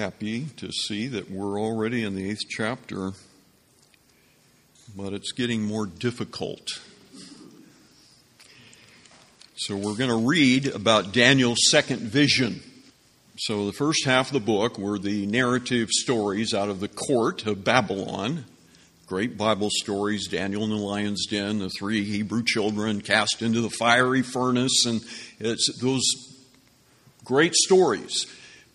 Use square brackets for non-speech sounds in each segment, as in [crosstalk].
happy to see that we're already in the eighth chapter, but it's getting more difficult. So we're going to read about Daniel's second vision. So the first half of the book were the narrative stories out of the court of Babylon. Great Bible stories Daniel in the lion's den, the three Hebrew children cast into the fiery furnace, and it's those great stories.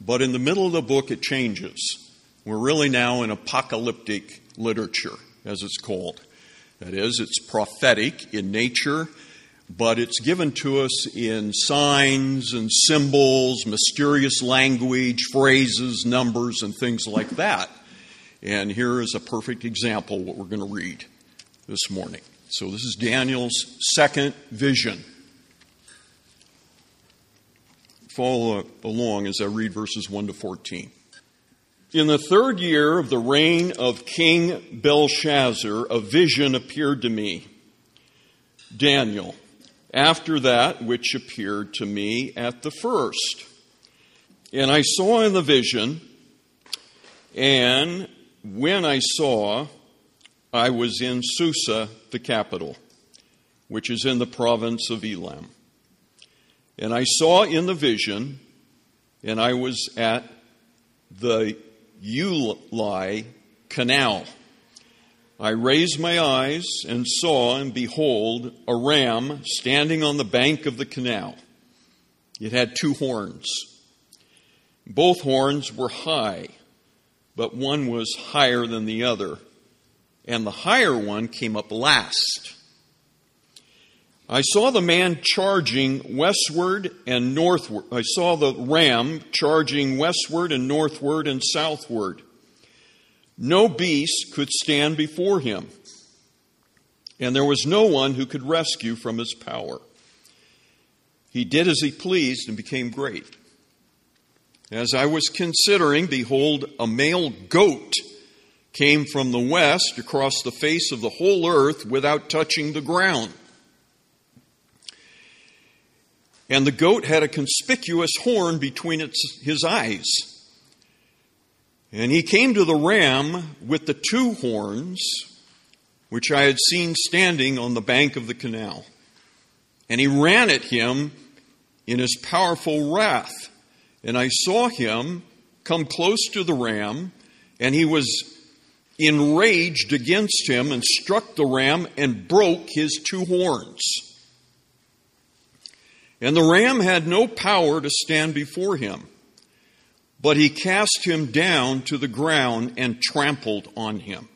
But in the middle of the book, it changes. We're really now in apocalyptic literature, as it's called. That is, it's prophetic in nature, but it's given to us in signs and symbols, mysterious language, phrases, numbers, and things like that. And here is a perfect example what we're going to read this morning. So, this is Daniel's second vision. Follow along as I read verses 1 to 14. In the third year of the reign of King Belshazzar, a vision appeared to me, Daniel, after that which appeared to me at the first. And I saw in the vision, and when I saw, I was in Susa, the capital, which is in the province of Elam. And I saw in the vision, and I was at the Ulai canal. I raised my eyes and saw, and behold, a ram standing on the bank of the canal. It had two horns. Both horns were high, but one was higher than the other, and the higher one came up last. I saw the man charging westward and northward. I saw the ram charging westward and northward and southward. No beast could stand before him, and there was no one who could rescue from his power. He did as he pleased and became great. As I was considering, behold, a male goat came from the west across the face of the whole earth without touching the ground. And the goat had a conspicuous horn between its, his eyes. And he came to the ram with the two horns, which I had seen standing on the bank of the canal. And he ran at him in his powerful wrath. And I saw him come close to the ram, and he was enraged against him and struck the ram and broke his two horns. And the ram had no power to stand before him, but he cast him down to the ground and trampled on him.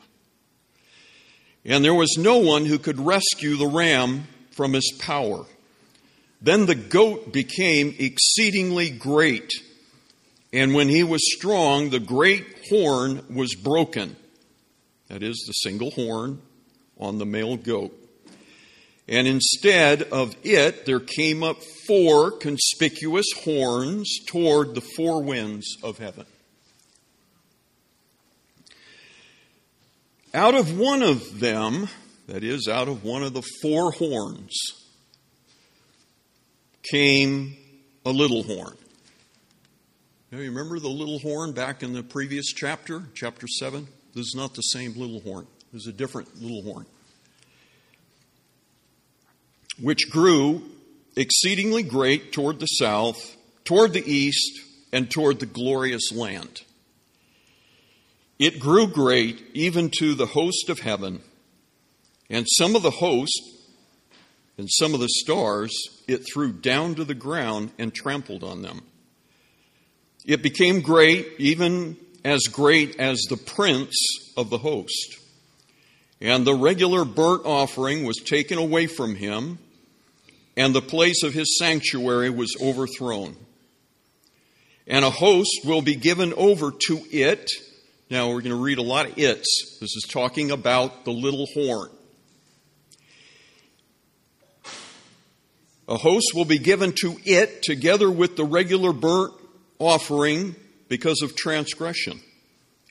And there was no one who could rescue the ram from his power. Then the goat became exceedingly great, and when he was strong, the great horn was broken. That is, the single horn on the male goat. And instead of it, there came up four conspicuous horns toward the four winds of heaven. Out of one of them, that is, out of one of the four horns, came a little horn. Now, you remember the little horn back in the previous chapter, chapter 7? This is not the same little horn, this is a different little horn which grew exceedingly great toward the south, toward the east, and toward the glorious land. It grew great even to the host of heaven, and some of the host and some of the stars it threw down to the ground and trampled on them. It became great, even as great as the prince of the host. And the regular burnt offering was taken away from him and the place of his sanctuary was overthrown. and a host will be given over to it. Now we're going to read a lot of its. This is talking about the little horn. A host will be given to it together with the regular burnt offering because of transgression.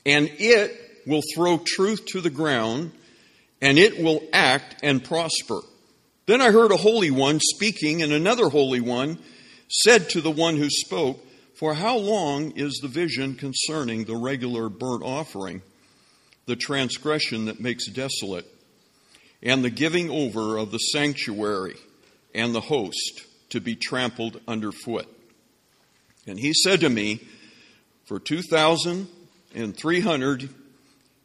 And it will throw truth to the ground, and it will act and prosper. Then I heard a holy one speaking, and another holy one said to the one who spoke, For how long is the vision concerning the regular burnt offering, the transgression that makes desolate, and the giving over of the sanctuary and the host to be trampled underfoot? And he said to me, For 2,300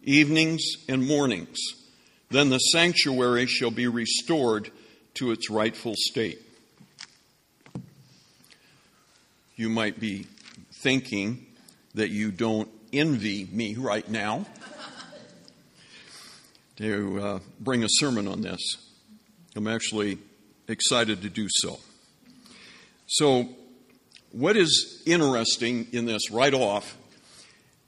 evenings and mornings, then the sanctuary shall be restored to its rightful state. You might be thinking that you don't envy me right now to uh, bring a sermon on this. I'm actually excited to do so. So, what is interesting in this right off?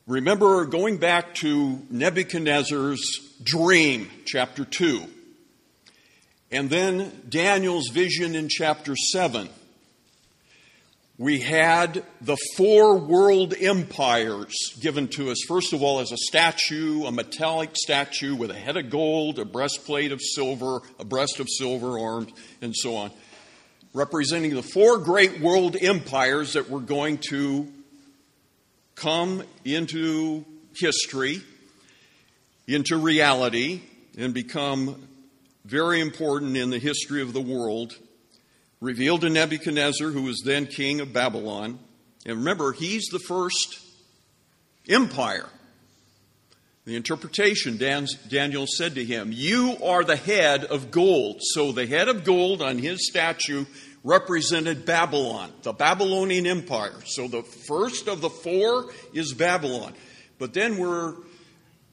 Remember going back to Nebuchadnezzar's dream, chapter 2, and then Daniel's vision in chapter 7 we had the four world empires given to us, first of all, as a statue, a metallic statue with a head of gold, a breastplate of silver, a breast of silver, arms, and so on, representing the four great world empires that were going to come into history, into reality, and become very important in the history of the world revealed to Nebuchadnezzar, who was then king of Babylon. And remember, he's the first empire. The interpretation, Daniel said to him, You are the head of gold. So the head of gold on his statue represented Babylon, the Babylonian Empire. So the first of the four is Babylon. But then we're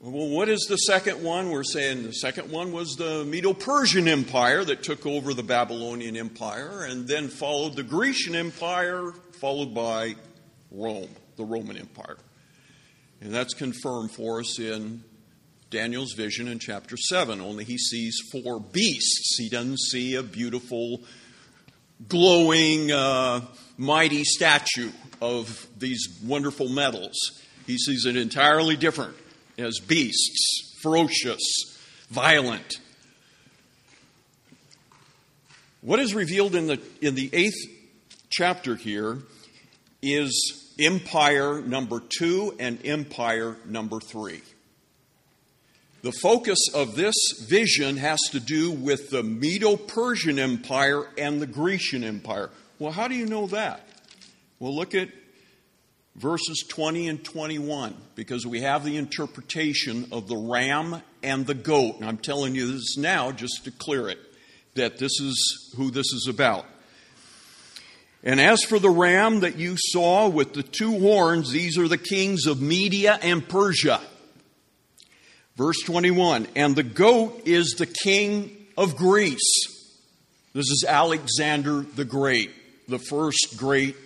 well, what is the second one? We're saying the second one was the Medo Persian Empire that took over the Babylonian Empire and then followed the Grecian Empire, followed by Rome, the Roman Empire. And that's confirmed for us in Daniel's vision in chapter 7. Only he sees four beasts. He doesn't see a beautiful, glowing, uh, mighty statue of these wonderful metals. He sees it entirely different as beasts, ferocious, violent. What is revealed in the, in the eighth chapter here is empire number two and empire number three. The focus of this vision has to do with the Medo Persian Empire and the Grecian Empire. Well, how do you know that? Well, look at verses 20 and 21 because we have the interpretation of the ram and the goat. And I'm telling you this now just to clear it that this is who this is about. And as for the ram that you saw with the two horns, these are the kings of Media and Persia. Verse 21 And the goat is the king of Greece. This is Alexander the Great, the first great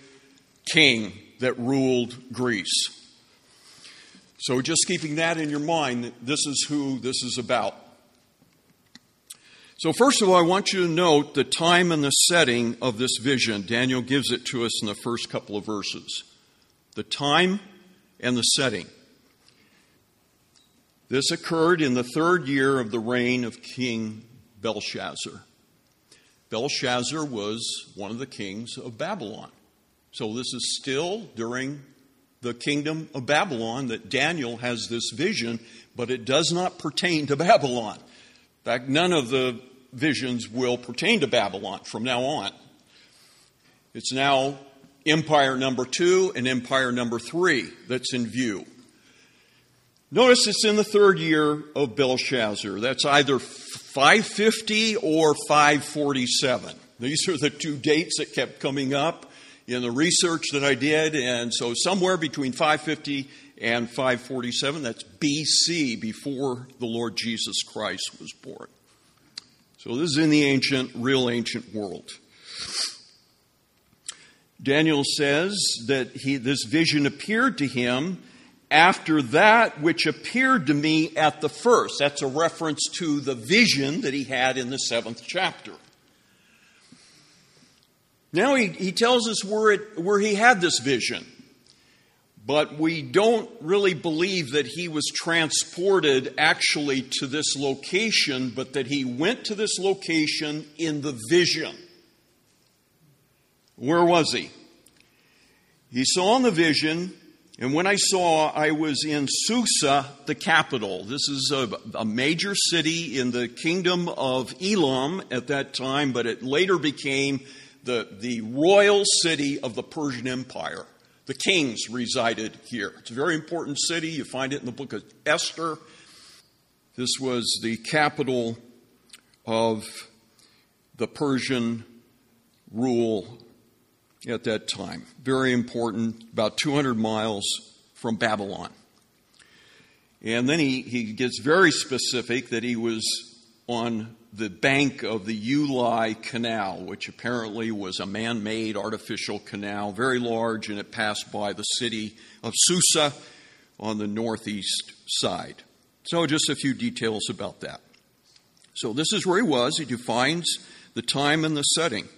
king that ruled Greece. So, just keeping that in your mind, this is who this is about. So, first of all, I want you to note the time and the setting of this vision. Daniel gives it to us in the first couple of verses. The time and the setting. This occurred in the third year of the reign of King Belshazzar. Belshazzar was one of the kings of Babylon. So this is still during the kingdom of Babylon that Daniel has this vision, but it does not pertain to [laughs] Babylon. In fact, none of the visions will pertain to Babylon from now on. It's now empire number two and empire number three that's in view. Notice it's in the third year of Belshazzar. That's either 550 or 547. These are the two dates that kept coming up in the research that I did, and so somewhere between 550 and 547, that's BC, before the Lord Jesus Christ was born. So this is in the ancient, real ancient world. Daniel says that he, this vision appeared to him after that which appeared to me at the first. That's a reference to the vision that he had in the seventh chapter. Now he, he tells us where, it, where he had this vision, but we don't really believe that he was transported actually to this location, but that he went to this location in the vision. Where was he? He saw in the vision, and when I saw, I was in Susa, the capital. This is a, a, major city in the kingdom of Elam at that time, but it later became the, the royal city of the Persian Empire. The kings resided here. It's a very important city. You find it in the book of Esther. This was the capital of the Persian rule at that time. Very important, about 200 miles from Babylon. And then he, he gets very specific that he was on the bank of the Ulai Canal, which apparently was a man made artificial canal, very large, and it passed by the city of Susa on the northeast side. So, just a few details about that. So, this is where he was. He defines the time and the setting.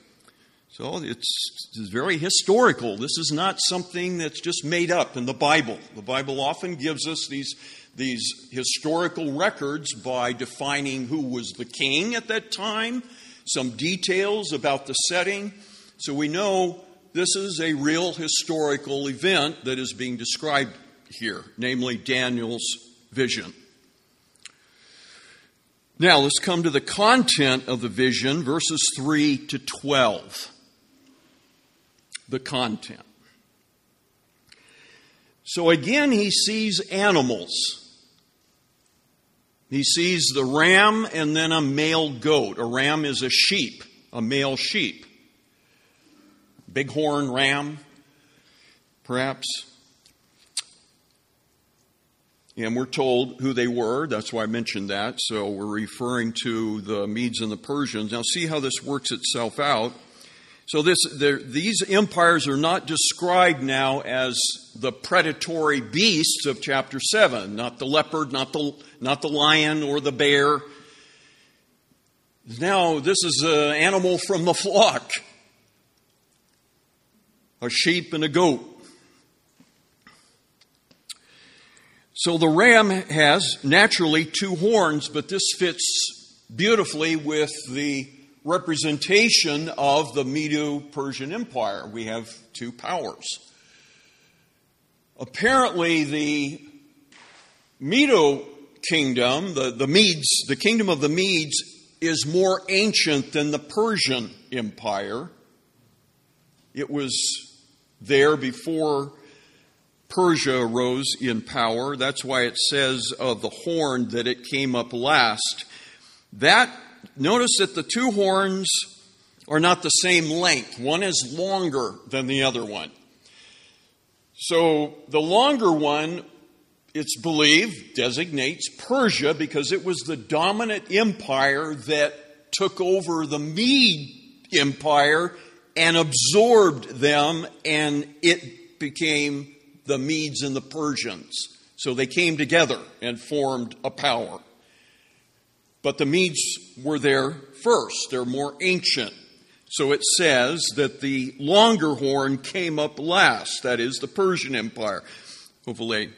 So, it's, it's very historical. This is not something that's just made up in the Bible. The Bible often gives us these these historical records by defining who was the king at that time, some details about the setting. So we know this is a real historical event that is being described here, namely Daniel's vision. Now let's come to the content of the vision, verses 3 to 12. The content. So again, he sees animals. He sees the ram and then a male goat. A ram is a sheep, a male sheep. Bighorn ram, perhaps. And we're told who they were. That's why I mentioned that. So we're referring to the Medes and the Persians. Now, see how this works itself out. So this, these empires are not described now as the predatory beasts of chapter 7, not the leopard, not the, not the lion or the bear. Now, this is an animal from the flock a sheep and a goat. So the ram has naturally two horns, but this fits beautifully with the representation of the Medo Persian Empire. We have two powers. Apparently, the Medo kingdom, the, the Medes, the kingdom of the Medes, is more ancient than the Persian Empire. It was there before Persia arose in power. That's why it says of the horn that it came up last. That notice that the two horns are not the same length. One is longer than the other one. So the longer one, it's believed, designates Persia because it was the dominant empire that took over the Mede Empire and absorbed them, and it became the Medes and the Persians. So they came together and formed a power. But the Medes were there first, they're more ancient. So it says that the longer horn came up last, that is, the Persian Empire. Hopefully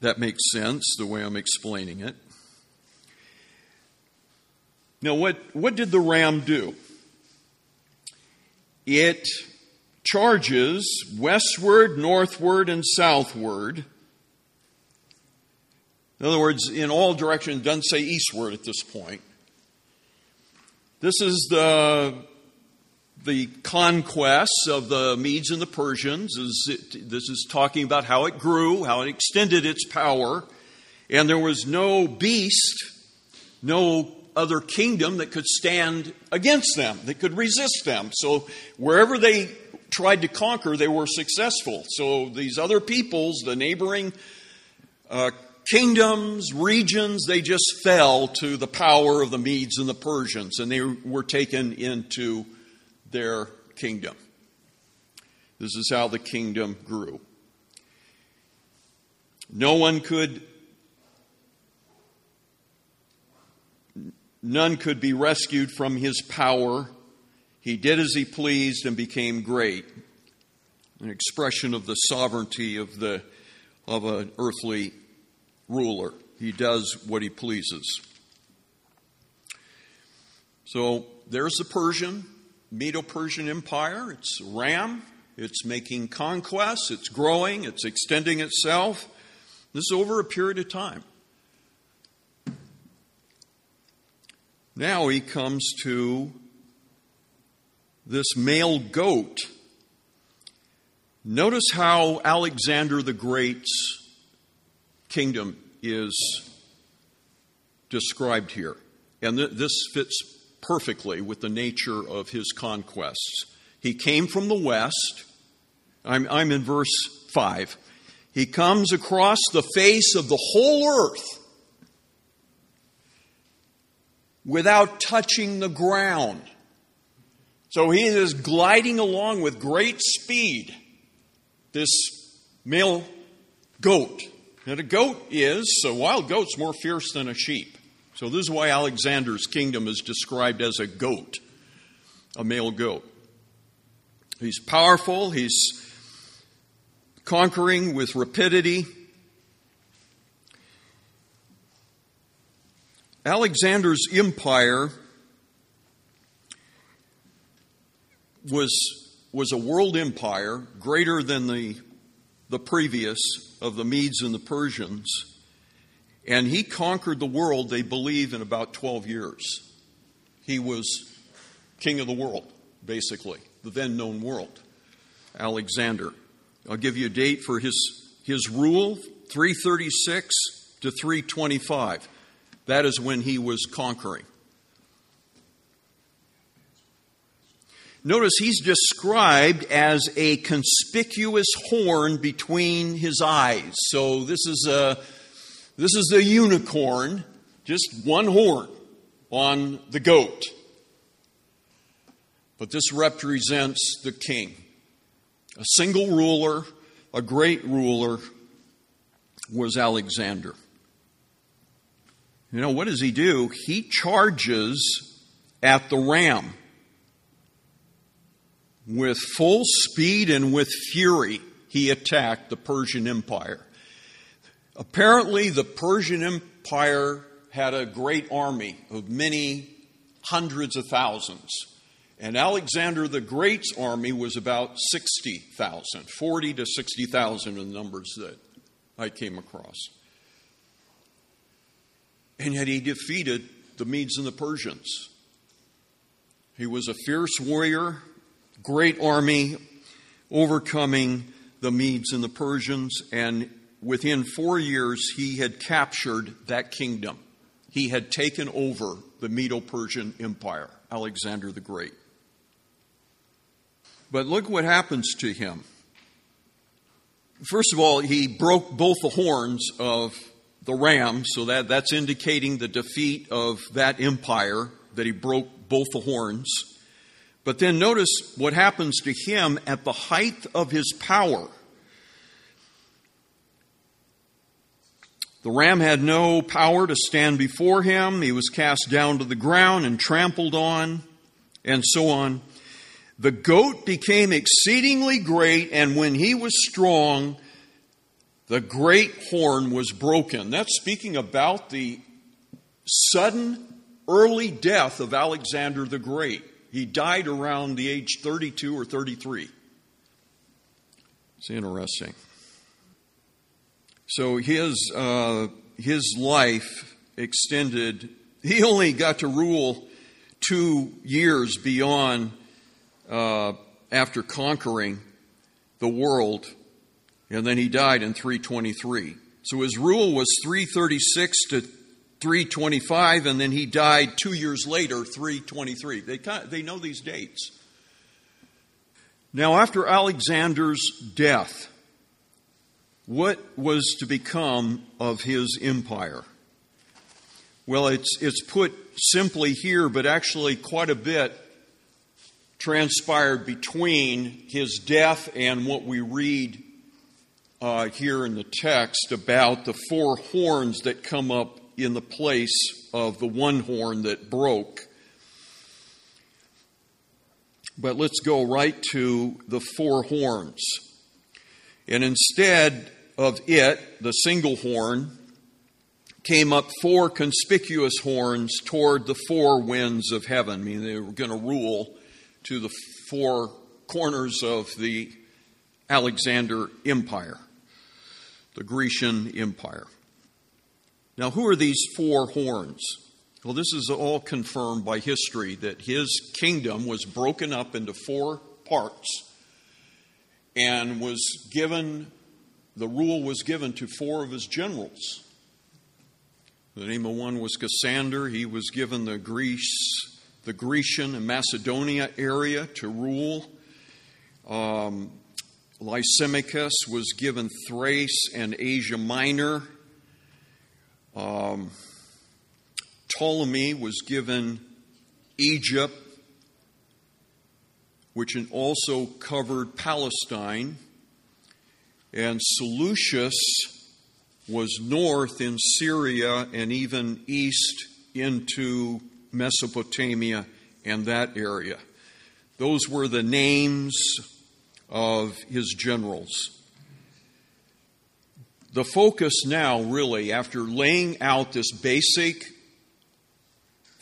that makes sense the way I'm explaining it. Now, what, what did the ram do? It charges westward, northward, and southward in other words, in all directions, doesn't say eastward at this point. This is the, the conquests of the Medes and the Persians. This is talking about how it grew, how it extended its power. And there was no beast, no other kingdom that could stand against them, that could resist them. So wherever they tried to conquer, they were successful. So these other peoples, the neighboring uh, kingdoms, regions, they just fell to the power of the Medes and the Persians, and they were taken into their kingdom. This is how the kingdom grew. No one could, none could be rescued from his power. He did as he pleased and became great. An expression of the sovereignty of the of an earthly ruler. He does what he pleases. So there's the Persian, Medo Persian Empire. It's Ram. It's making conquests. It's growing. It's extending itself. This is over a period of time. Now he comes to this male goat. Notice how Alexander the Great's kingdom is described here. And th- this fits perfectly with the nature of his conquests. He came from the west. I'm, I'm in verse 5. He comes across the face of the whole earth without touching the ground. So he is gliding along with great speed, this male goat. And a goat is, a wild goat's more fierce than a sheep. So this is why Alexander's kingdom is described as a goat, a male goat. He's powerful, he's conquering with rapidity. Alexander's empire was, was a world empire greater than the, the previous of the Medes and the Persians. And he conquered the world, they believe, in about 12 years. He was king of the world, basically, the then known world. Alexander. I'll give you a date for his, his rule 336 to 325. That is when he was conquering. Notice he's described as a conspicuous horn between his eyes. So this is a this is the unicorn, just one horn on the goat. But this represents the king. A single ruler, a great ruler was Alexander. You know, what does he do? He charges at the ram with full speed and with fury, he attacked the Persian Empire. Apparently, the Persian Empire had a great army of many hundreds of thousands. And Alexander the Great's army was about 60,000, 40 to 60,000 in the numbers that I came across. And yet he defeated the Medes and the Persians. He was a fierce warrior, great army overcoming the Medes and the Persians, and within four years, he had captured that kingdom. He had taken over the Medo Persian Empire, Alexander the Great. But look what happens to him. First of all, he broke both the horns of the ram, so that, that's indicating the defeat of that empire, that he broke both the horns. But then notice what happens to him at the height of his power. The ram had no power to stand before him. He was cast down to the ground and trampled on, and so on. The goat became exceedingly great, and when he was strong, the great horn was broken. That's speaking about the sudden early death of Alexander the Great. He died around the age 32 or 33. It's interesting. So his, uh, his life extended, he only got to rule two years beyond uh, after conquering the world, and then he died in 323. So his rule was 336 to 325, and then he died two years later, 323. They, they know these dates. Now, after Alexander's death, what was to become of his empire? Well, it's, it's put simply here, but actually quite a bit transpired between his death and what we read uh, here in the text about the four horns that come up in the place of the one horn that broke. But let's go right to the four horns. And instead of it, the single horn, came up four conspicuous horns toward the four winds of heaven. I mean, they were going to rule to the four corners of the Alexander Empire, the Grecian Empire. Now, who are these four horns? Well, this is all confirmed by history that his kingdom was broken up into four parts and was given, the rule was given to four of his generals. The name of one was Cassander. He was given the Greece, the Grecian and Macedonia area to rule. Um, Lysimachus was given Thrace and Asia Minor. Um, Ptolemy was given Egypt, which also covered Palestine. And Seleucus was north in Syria and even east into Mesopotamia and that area. Those were the names of his generals. The focus now, really, after laying out this basic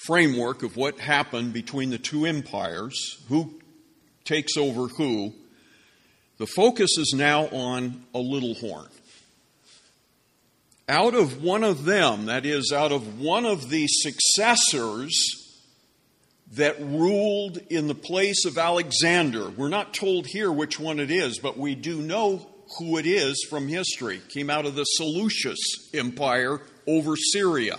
framework of what happened between the two empires, who takes over who, the focus is now on a little horn. Out of one of them, that is, out of one of the successors that ruled in the place of Alexander, we're not told here which one it is, but we do know who it is from history. Came out of the Seleucus Empire over Syria.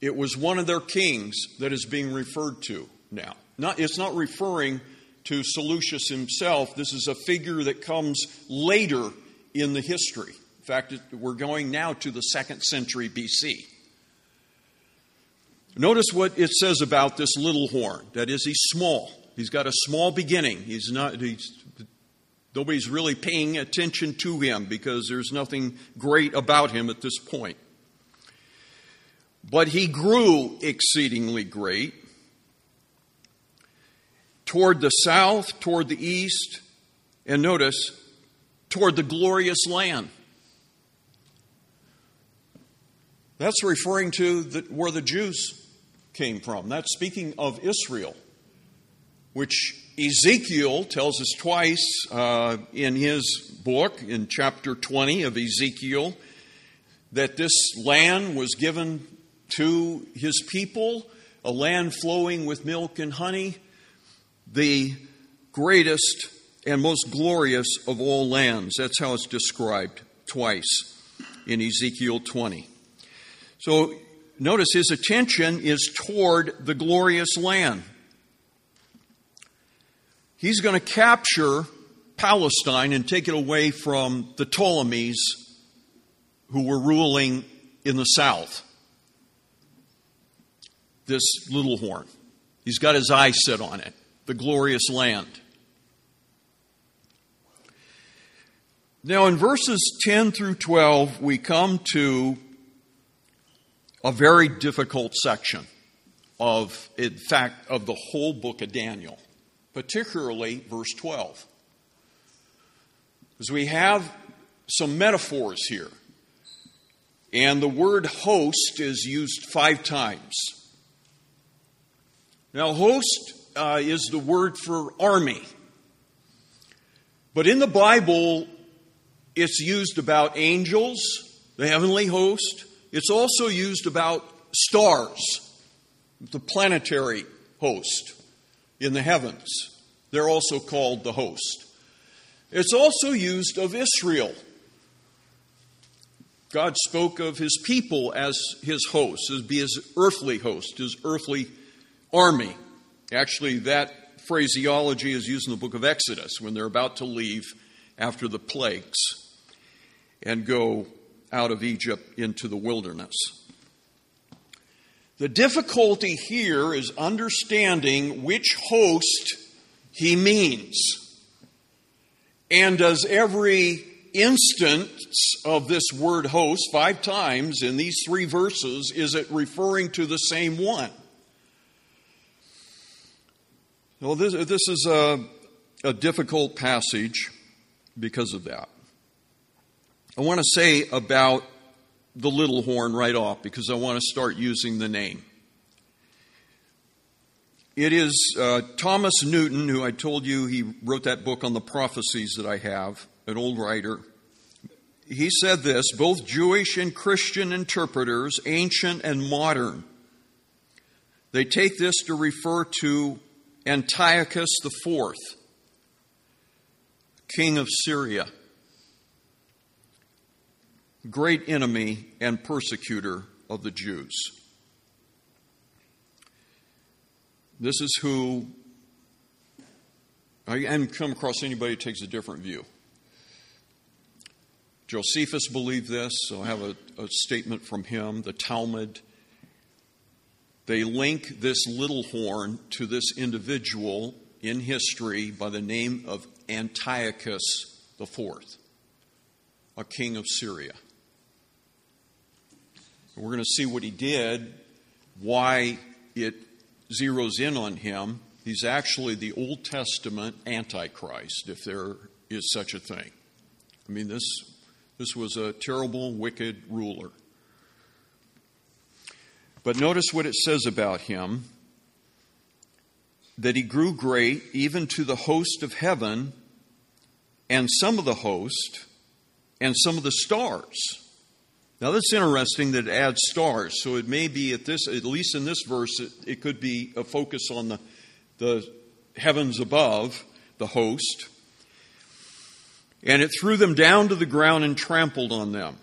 It was one of their kings that is being referred to now. Not, it's not referring to Seleucus himself. This is a figure that comes later in the history In fact, we're going now to the second century BC. Notice what it says about this little horn. That is, he's small. He's got a small beginning. He's not. He's, nobody's really paying attention to him because there's nothing great about him at this point. But he grew exceedingly great toward the south, toward the east, and notice, toward the glorious land. That's referring to the, where the Jews came from. That's speaking of Israel, which Ezekiel tells us twice uh, in his book, in chapter 20 of Ezekiel, that this land was given to his people, a land flowing with milk and honey, the greatest and most glorious of all lands. That's how it's described twice in Ezekiel 20. So notice his attention is toward the glorious land. He's going to capture Palestine and take it away from the Ptolemies who were ruling in the south. This little horn. He's got his eye set on it, the glorious land. Now, in verses 10 through 12, we come to a very difficult section of, in fact, of the whole book of Daniel, particularly verse 12. Because we have some metaphors here. And the word host is used five times. Now, host uh, is the word for army. But in the Bible, it's used about angels, the heavenly host, it's also used about stars, the planetary host in the heavens. They're also called the host. It's also used of Israel. God spoke of his people as his host, as be his earthly host, his earthly army. Actually, that phraseology is used in the book of Exodus when they're about to leave after the plagues and go out of Egypt into the wilderness. The difficulty here is understanding which host he means. And does every instance of this word host five times in these three verses, is it referring to the same one? Well, this, this is a, a difficult passage because of that. I want to say about the little horn right off because I want to start using the name. It is uh, Thomas Newton, who I told you he wrote that book on the prophecies that I have, an old writer. He said this both Jewish and Christian interpreters, ancient and modern, they take this to refer to Antiochus IV, king of Syria great enemy and persecutor of the Jews. This is who, I haven't come across anybody who takes a different view. Josephus believed this, so I have a, a statement from him. The Talmud, they link this little horn to this individual in history by the name of Antiochus IV, a king of Syria. We're going to see what he did, why it zeroes in on him. He's actually the Old Testament Antichrist, if there is such a thing. I mean, this, this was a terrible, wicked ruler. But notice what it says about him that he grew great even to the host of heaven and some of the host and some of the stars. Now that's interesting that it adds stars. So it may be at this, at least in this verse, it, it could be a focus on the, the heavens above, the host. And it threw them down to the ground and trampled on them.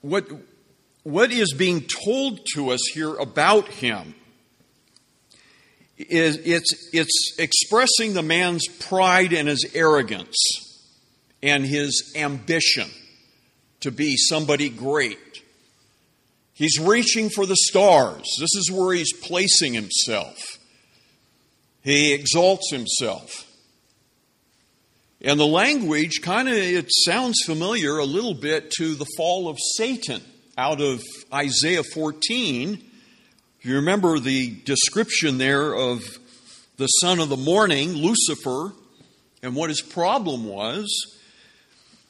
What, what is being told to us here about him is it's, it's expressing the man's pride and his arrogance and his ambition to be somebody great. He's reaching for the stars. This is where he's placing himself. He exalts himself. And the language kind of it sounds familiar a little bit to the fall of Satan out of Isaiah 14. You remember the description there of the son of the morning, Lucifer, and what his problem was.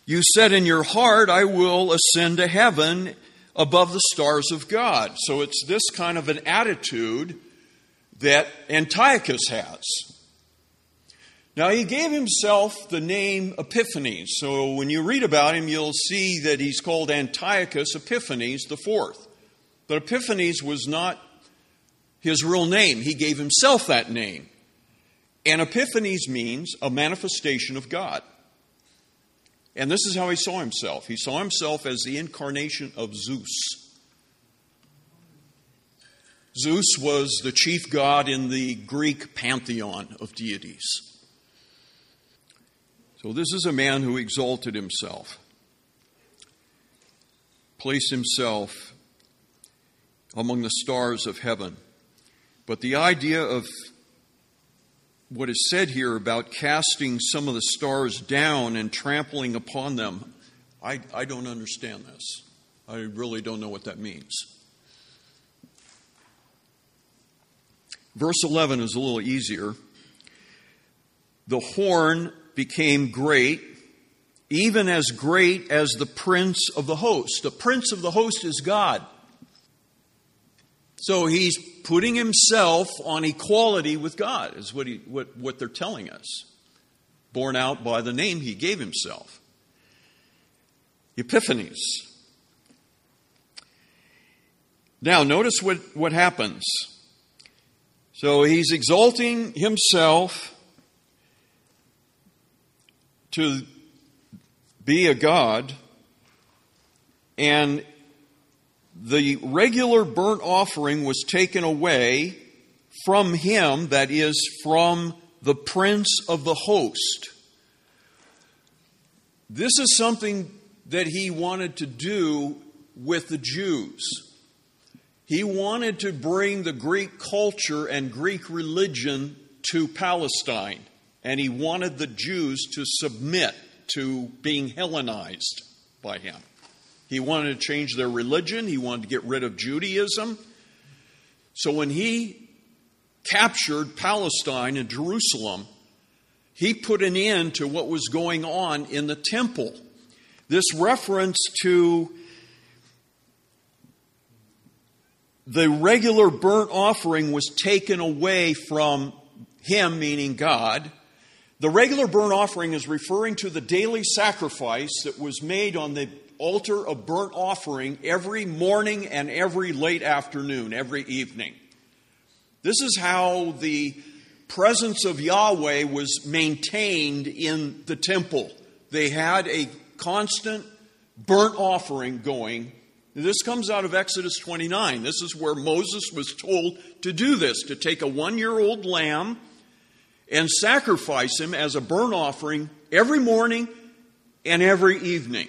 You said in your heart, I will ascend to heaven above the stars of God. So it's this kind of an attitude that Antiochus has. Now, he gave himself the name Epiphanes. So when you read about him, you'll see that he's called Antiochus Epiphanes the fourth. But Epiphanes was not his real name, he gave himself that name. And Epiphanes means a manifestation of God. And this is how he saw himself he saw himself as the incarnation of Zeus. Zeus was the chief god in the Greek pantheon of deities. So, this is a man who exalted himself, placed himself among the stars of heaven. But the idea of what is said here about casting some of the stars down and trampling upon them, I, I don't understand this. I really don't know what that means. Verse 11 is a little easier. The horn became great, even as great as the prince of the host. The prince of the host is God. So he's putting himself on equality with God, is what, he, what, what they're telling us, borne out by the name he gave himself. Epiphanes. Now, notice what, what happens. So he's exalting himself to be a God, and the regular burnt offering was taken away from him, that is, from the prince of the host. This is something that he wanted to do with the Jews. He wanted to bring the Greek culture and Greek religion to Palestine, and he wanted the Jews to submit to being Hellenized by him. He wanted to change their religion, he wanted to get rid of Judaism. So when he captured Palestine and Jerusalem, he put an end to what was going on in the temple. This reference to the regular burnt offering was taken away from him, meaning God. The regular burnt offering is referring to the daily sacrifice that was made on the altar a burnt offering every morning and every late afternoon, every evening. This is how the presence of Yahweh was maintained in the temple. They had a constant burnt offering going. This comes out of Exodus 29. This is where Moses was told to do this to take a one year old lamb and sacrifice him as a burnt offering every morning and every evening.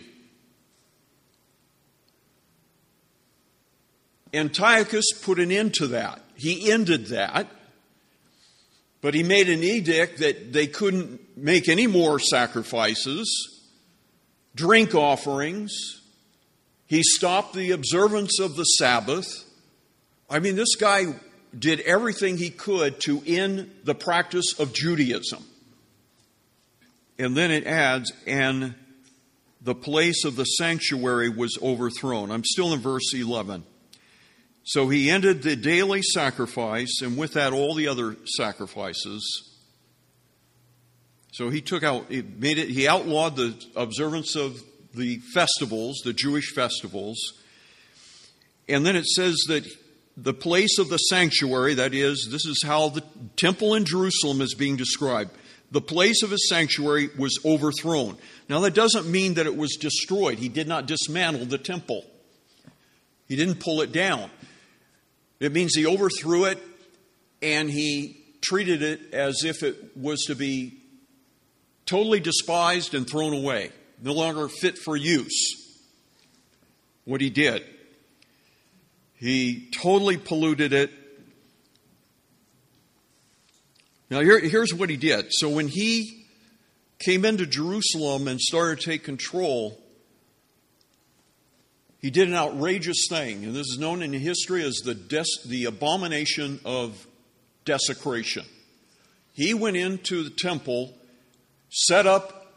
Antiochus put an end to that. He ended that. But he made an edict that they couldn't make any more sacrifices, drink offerings. He stopped the observance of the Sabbath. I mean, this guy did everything he could to end the practice of Judaism. And then it adds, and the place of the sanctuary was overthrown. I'm still in verse 11. So he ended the daily sacrifice, and with that, all the other sacrifices. So he took out, he made it, he outlawed the observance of the festivals, the Jewish festivals. And then it says that the place of the sanctuary, that is, this is how the temple in Jerusalem is being described. The place of his sanctuary was overthrown. Now, that doesn't mean that it was destroyed. He did not dismantle the temple, he didn't pull it down. It means he overthrew it and he treated it as if it was to be totally despised and thrown away, no longer fit for use. What he did. He totally polluted it. Now, here, here's what he did. So, when he came into Jerusalem and started to take control, he did an outrageous thing, and this is known in history as the, des- the abomination of desecration. He went into the temple, set up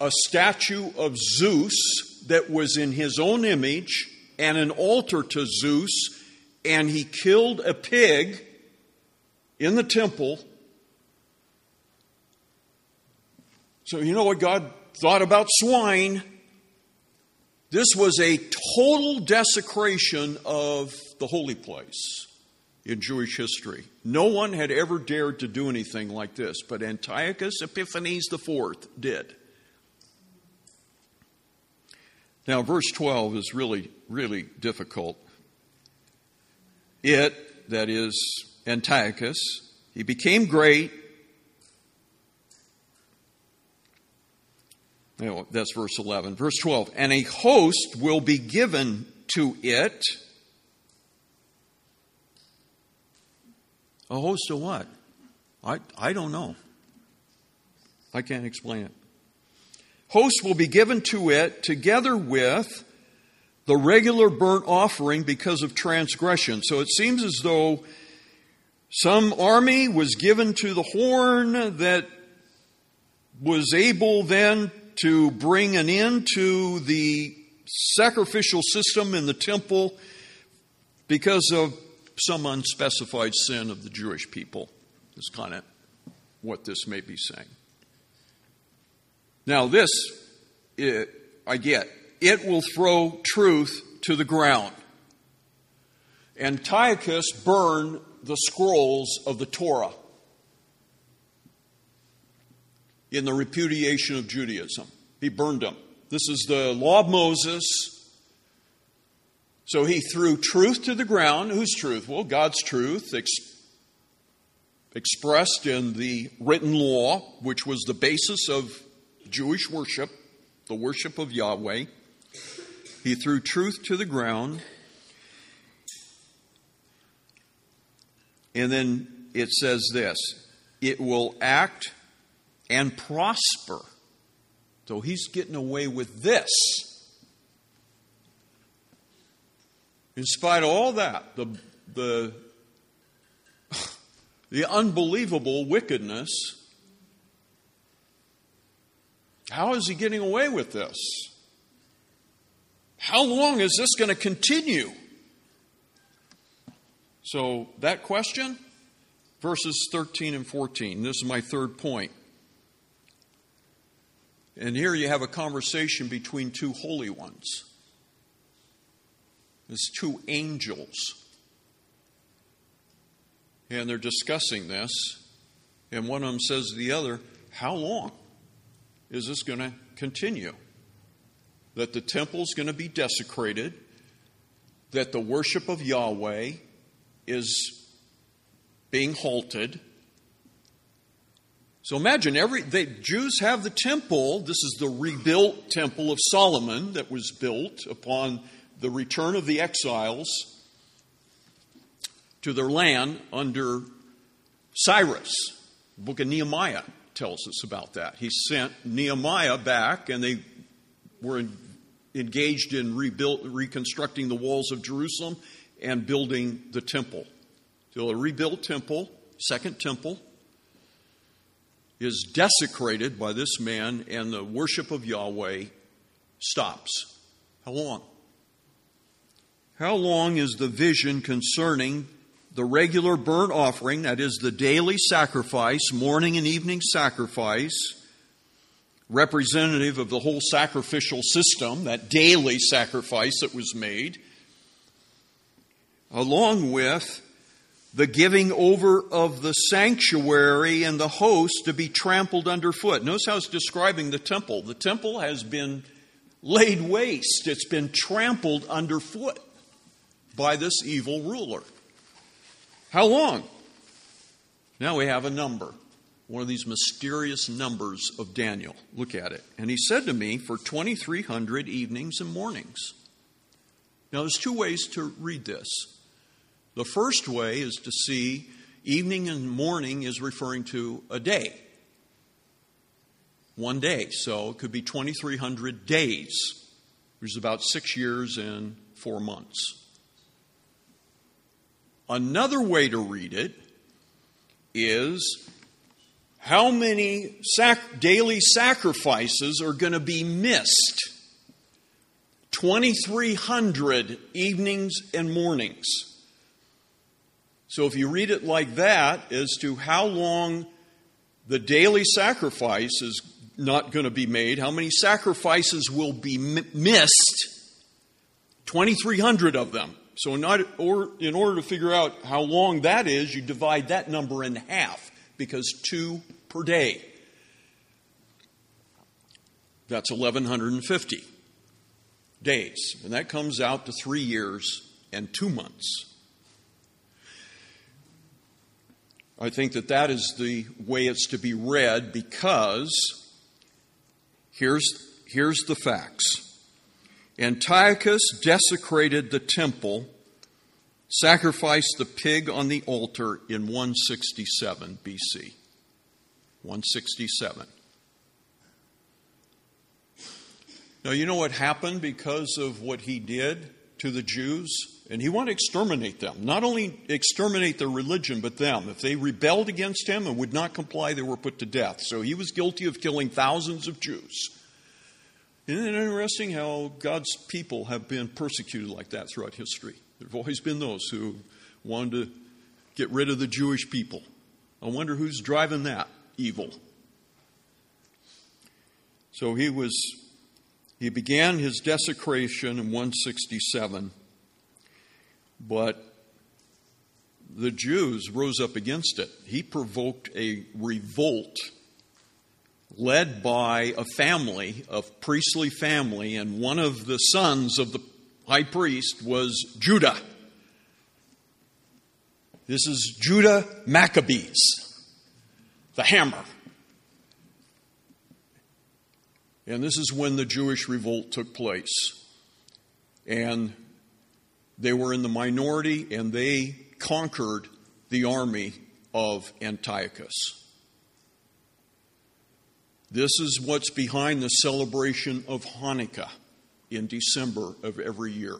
a statue of Zeus that was in his own image, and an altar to Zeus, and he killed a pig in the temple. So, you know what God thought about swine? This was a total desecration of the holy place in Jewish history. No one had ever dared to do anything like this, but Antiochus Epiphanes IV did. Now, verse 12 is really, really difficult. It, that is Antiochus, he became great that's verse 11. Verse 12. And a host will be given to it. A host of what? I, I don't know. I can't explain it. Host will be given to it together with the regular burnt offering because of transgression. So it seems as though some army was given to the horn that was able then to bring an end to the sacrificial system in the temple because of some unspecified sin of the Jewish people, is kind of what this may be saying. Now, this, it, I get. It will throw truth to the ground. Antiochus burned the scrolls of the Torah in the repudiation of Judaism. He burned them. This is the law of Moses. So he threw truth to the ground. Whose truth? Well, God's truth, ex- expressed in the written law, which was the basis of Jewish worship, the worship of Yahweh. He He threw truth to the ground. And then it says this it will act and prosper. So he's getting away with this. In spite of all that, the, the, [laughs] the unbelievable wickedness, how is he getting away with this? How long is this going to continue? So, that question, verses 13 and 14, this is my third point. And here you have a conversation between two holy ones. There's two angels. And they're discussing this. And one of them says to the other, How long is this going to continue? That the temple's going to be desecrated, that the worship of Yahweh is being halted. So imagine every the Jews have the temple. This is the rebuilt temple of Solomon that was built upon the return of the exiles to their land under Cyrus. The book of Nehemiah tells us about that. He sent Nehemiah back, and they were engaged in rebuild, reconstructing the walls of Jerusalem and building the temple. So a rebuilt temple, second temple, is desecrated by this man, and the worship of Yahweh stops. How long? How long is the vision concerning the regular burnt offering, that is, the daily sacrifice, morning and evening sacrifice, representative of the whole sacrificial system, that daily sacrifice that was made, along with the giving over of the sanctuary and the host to be trampled underfoot. Notice how it's describing the temple. The temple has been laid waste, it's been trampled underfoot by this evil ruler. How long? Now we have a number, one of these mysterious numbers of Daniel. Look at it. And he said to me, For 2,300 evenings and mornings. Now there's two ways to read this. The first way is to see evening and morning is referring to a day. One day. So it could be 2,300 days, which is about six years and four months. Another way to read it is how many sac- daily sacrifices are going to be missed? 2,300 evenings and mornings. So if you read it like that, as to how long the daily sacrifice is not going to be made, how many sacrifices will be missed? 2,300 of them. So, not, or, in order to figure out how long that is, you divide that number in half because two per day. That's 1,150 days. And that comes out to three years and two months. I think that that is the way it's to be read because here's, here's the facts. Antiochus desecrated the temple, sacrificed the pig on the altar in 167 BC. 167. Now, you know what happened because of what he did to the Jews? And he wanted to exterminate them. Not only exterminate their religion, but them. If they rebelled against him and would not comply, they were put to death. So he was guilty of killing thousands of Jews. Isn't it interesting how God's people have been persecuted like that throughout history? There have always been those who wanted to get rid of the Jewish people. I wonder who's driving that evil. So he was he began his desecration in 167, but the Jews rose up against it. He provoked a revolt led by a family, a priestly family, and one of the sons of the high priest was Judah. This is Judah Maccabees, the hammer. And this is when the Jewish revolt took place. and they were in the minority and they conquered the army of Antiochus. This is what's behind the celebration of Hanukkah in December of every year.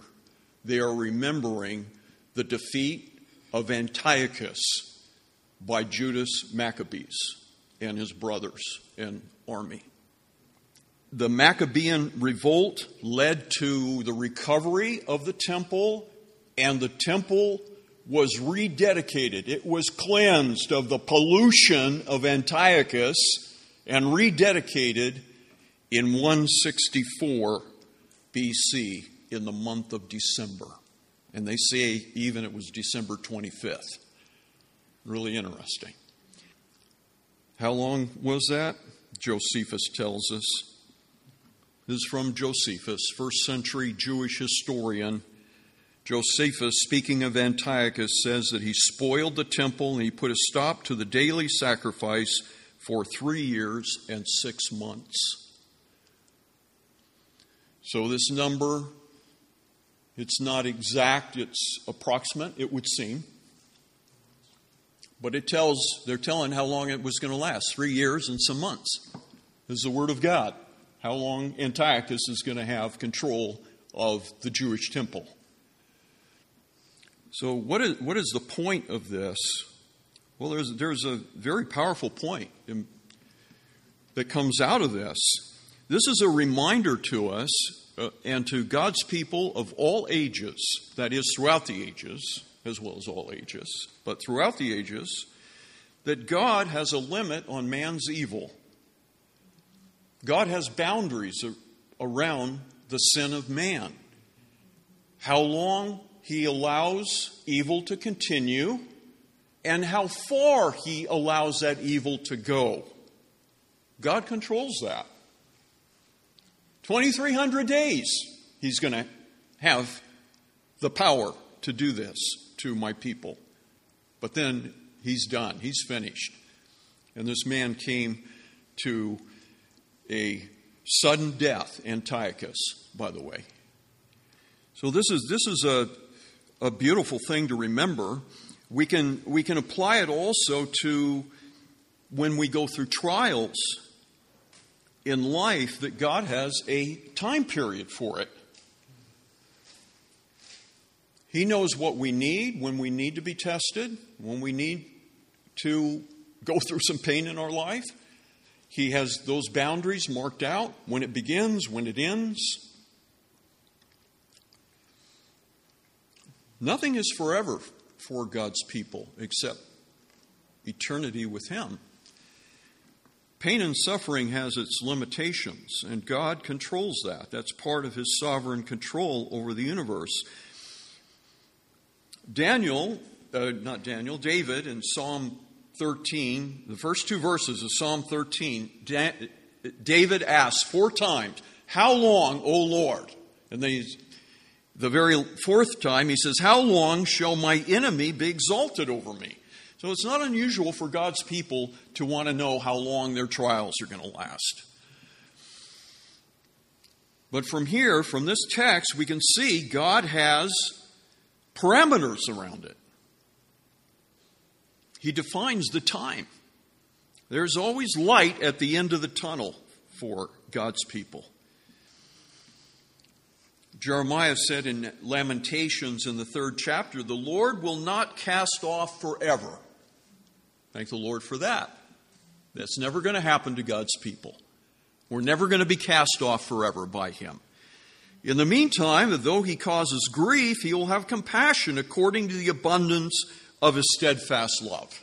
They are remembering the defeat of Antiochus by Judas Maccabees and his brothers and army. The Maccabean revolt led to the recovery of the temple, and the temple was rededicated. It was cleansed of the pollution of Antiochus and rededicated in 164 BC in the month of December. And they say even it was December 25th. Really interesting. How long was that? Josephus tells us. Is from Josephus, first century Jewish historian. Josephus, speaking of Antiochus, says that he spoiled the temple and he put a stop to the daily sacrifice for three years and six months. So, this number, it's not exact, it's approximate, it would seem. But it tells, they're telling how long it was going to last three years and some months. Is the Word of God. How long Antiochus is going to have control of the Jewish temple. So, what is, what is the point of this? Well, there's, there's a very powerful point in, that comes out of this. This is a reminder to us uh, and to God's people of all ages, that is, throughout the ages, as well as all ages, but throughout the ages, that God has a limit on man's evil. God has boundaries around the sin of man. How long he allows evil to continue, and how far he allows that evil to go. God controls that. 2,300 days he's going to have the power to do this to my people. But then he's done, he's finished. And this man came to a sudden death, Antiochus, by the way. So this is this is a, a beautiful thing to remember. We can we can apply it also to when we go through trials in life that God has a time period for it. He knows what we need when we need to be tested, when we need to go through some pain in our life. He has those boundaries marked out when it begins, when it ends. Nothing is forever for God's people except eternity with Him. Pain and suffering has its limitations, and God controls that. That's part of His sovereign control over the universe. Daniel, uh, not Daniel, David in Psalm 13, the first two verses of Psalm 13, David asks four times, How long, O Lord? And then the very fourth time, he says, How long shall my enemy be exalted over me? So it's not unusual for God's people to want to know how long their trials are going to last. But from here, from this text, we can see God has parameters around it. He defines the time. There's always light at the end of the tunnel for God's people. Jeremiah said in Lamentations in the third chapter, The Lord will not cast off forever. Thank the Lord for that. That's never going to happen to God's people. We're never going to be cast off forever by Him. In the meantime, though He causes grief, He will have compassion according to the abundance of His steadfast love.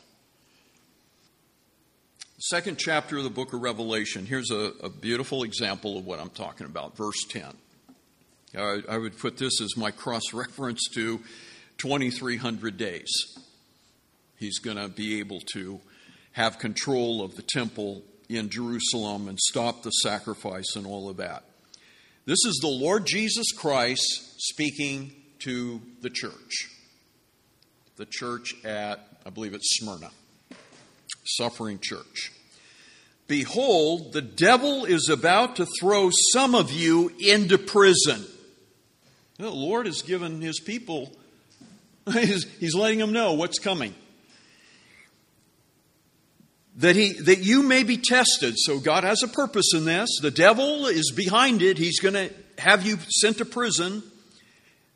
Second chapter of the book of Revelation. Here's a, a beautiful example of what I'm talking about. Verse 10. I, I would put this as my cross reference to 2,300 days he's going to be able to have control of the temple in Jerusalem and stop the sacrifice and all of that. This is the Lord Jesus Christ speaking to the church. The church at, I believe it's Smyrna, suffering church. Behold, the devil is about to throw some of you into prison The Lord has given his people, [laughs] he's, he's letting them know what's coming. That, he, that you may be tested. So God has a purpose in this. The devil is behind it. He's going to have you sent to prison.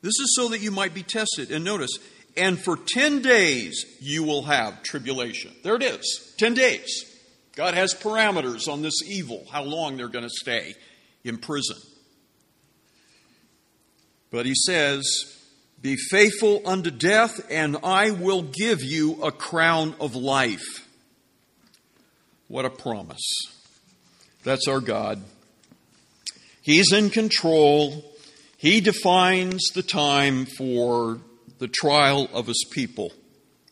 This is so that you might be tested. And notice, and for 10 days you will have tribulation. There it is 10 days. God has parameters on this evil, how long they're going to stay in prison. But he says, Be faithful unto death, and I will give you a crown of life. What a promise. That's our God. He's in control. He defines the time for the trial of his people.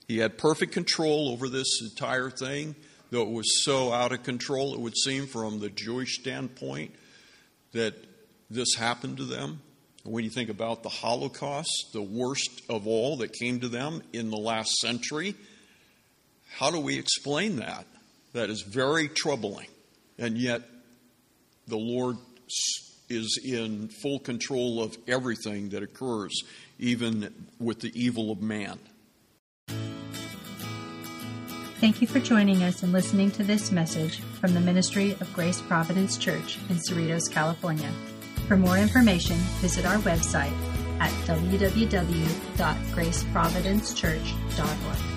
He had perfect control over this entire thing, though it was so out of control, it would seem, from the Jewish standpoint, that this happened to them. When you think about the Holocaust, the worst of all that came to them in the last century, how do we explain that? That is very troubling. And yet, the Lord is in full control of everything that occurs, even with the evil of man. Thank you for joining us and listening to this message from the Ministry of Grace Providence Church in Cerritos, California. For more information, visit our website at www.graceprovidencechurch.org.